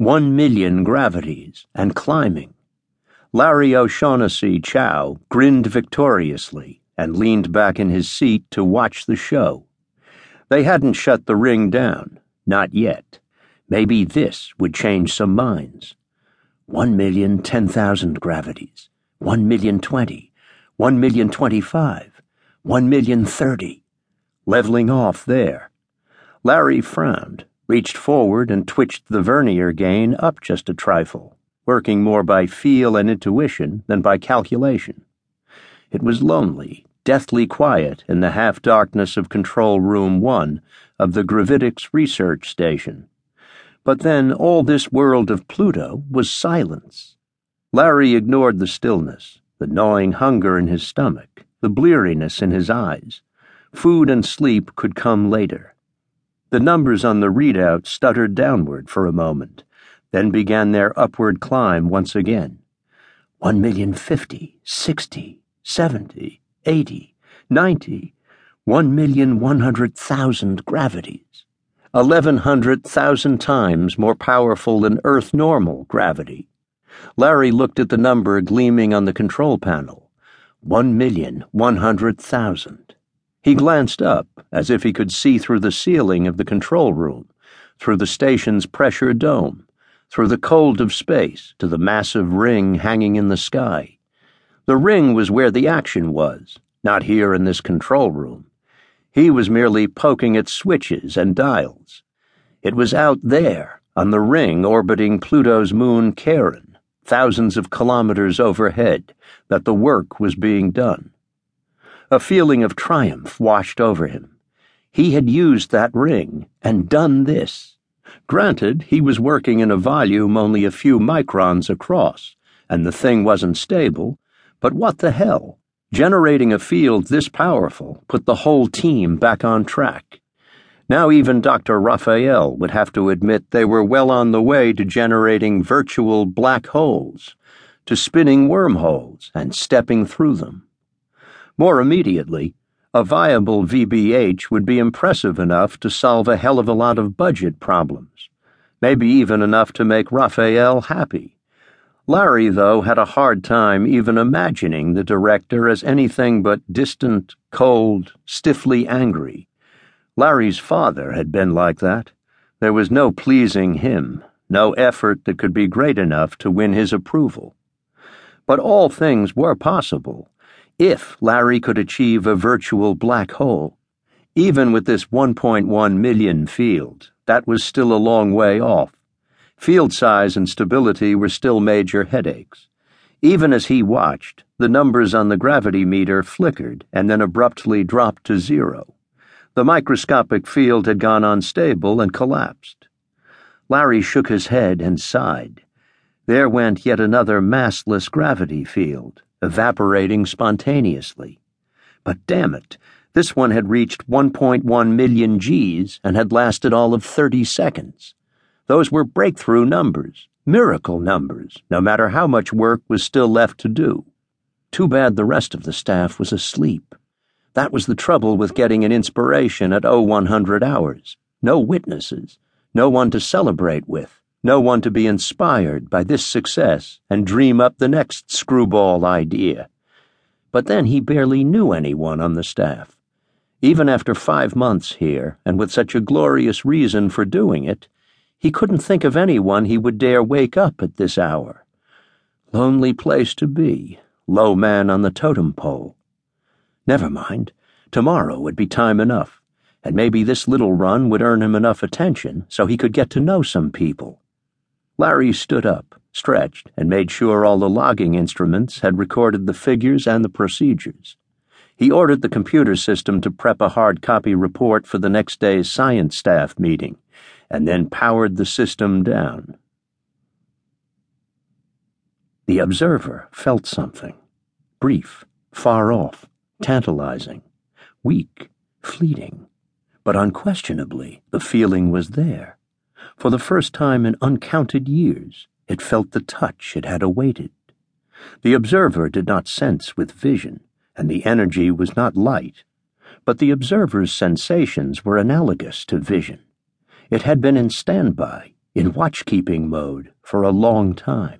One million gravities and climbing. Larry O'Shaughnessy Chao grinned victoriously and leaned back in his seat to watch the show. They hadn't shut the ring down, not yet. Maybe this would change some minds. One million ten thousand gravities, one million twenty, one million twenty-five, one million thirty. Leveling off there. Larry frowned, reached forward, and twitched the vernier gain up just a trifle, working more by feel and intuition than by calculation. It was lonely, deathly quiet in the half darkness of Control Room 1 of the Gravitics Research Station. But then all this world of Pluto was silence. Larry ignored the stillness, the gnawing hunger in his stomach, the bleariness in his eyes. Food and sleep could come later. The numbers on the readout stuttered downward for a moment, then began their upward climb once again. 1,050,000, 60, 70, 80, 90, 1,100,000 gravities. 1,100,000 times more powerful than Earth normal gravity. Larry looked at the number gleaming on the control panel 1,100,000. He glanced up as if he could see through the ceiling of the control room, through the station's pressure dome, through the cold of space to the massive ring hanging in the sky. The ring was where the action was, not here in this control room. He was merely poking at switches and dials. It was out there, on the ring orbiting Pluto's moon Charon, thousands of kilometers overhead, that the work was being done. A feeling of triumph washed over him. He had used that ring and done this. Granted, he was working in a volume only a few microns across, and the thing wasn't stable, but what the hell? Generating a field this powerful put the whole team back on track. Now even Dr. Raphael would have to admit they were well on the way to generating virtual black holes, to spinning wormholes and stepping through them. More immediately, a viable VBH would be impressive enough to solve a hell of a lot of budget problems, maybe even enough to make Raphael happy. Larry, though, had a hard time even imagining the director as anything but distant, cold, stiffly angry. Larry's father had been like that. There was no pleasing him, no effort that could be great enough to win his approval. But all things were possible if Larry could achieve a virtual black hole. Even with this 1.1 million field, that was still a long way off. Field size and stability were still major headaches. Even as he watched, the numbers on the gravity meter flickered and then abruptly dropped to zero. The microscopic field had gone unstable and collapsed. Larry shook his head and sighed. There went yet another massless gravity field, evaporating spontaneously. But damn it, this one had reached 1.1 million Gs and had lasted all of 30 seconds. Those were breakthrough numbers, miracle numbers, no matter how much work was still left to do. Too bad the rest of the staff was asleep. That was the trouble with getting an inspiration at 0100 hours. No witnesses, no one to celebrate with, no one to be inspired by this success and dream up the next screwball idea. But then he barely knew anyone on the staff. Even after five months here, and with such a glorious reason for doing it, he couldn't think of anyone he would dare wake up at this hour. Lonely place to be, low man on the totem pole. Never mind, tomorrow would be time enough, and maybe this little run would earn him enough attention so he could get to know some people. Larry stood up, stretched, and made sure all the logging instruments had recorded the figures and the procedures. He ordered the computer system to prep a hard copy report for the next day's science staff meeting and then powered the system down. The observer felt something brief, far off, tantalizing, weak, fleeting, but unquestionably the feeling was there. For the first time in uncounted years, it felt the touch it had awaited. The observer did not sense with vision, and the energy was not light, but the observer's sensations were analogous to vision. It had been in standby, in watchkeeping mode for a long time.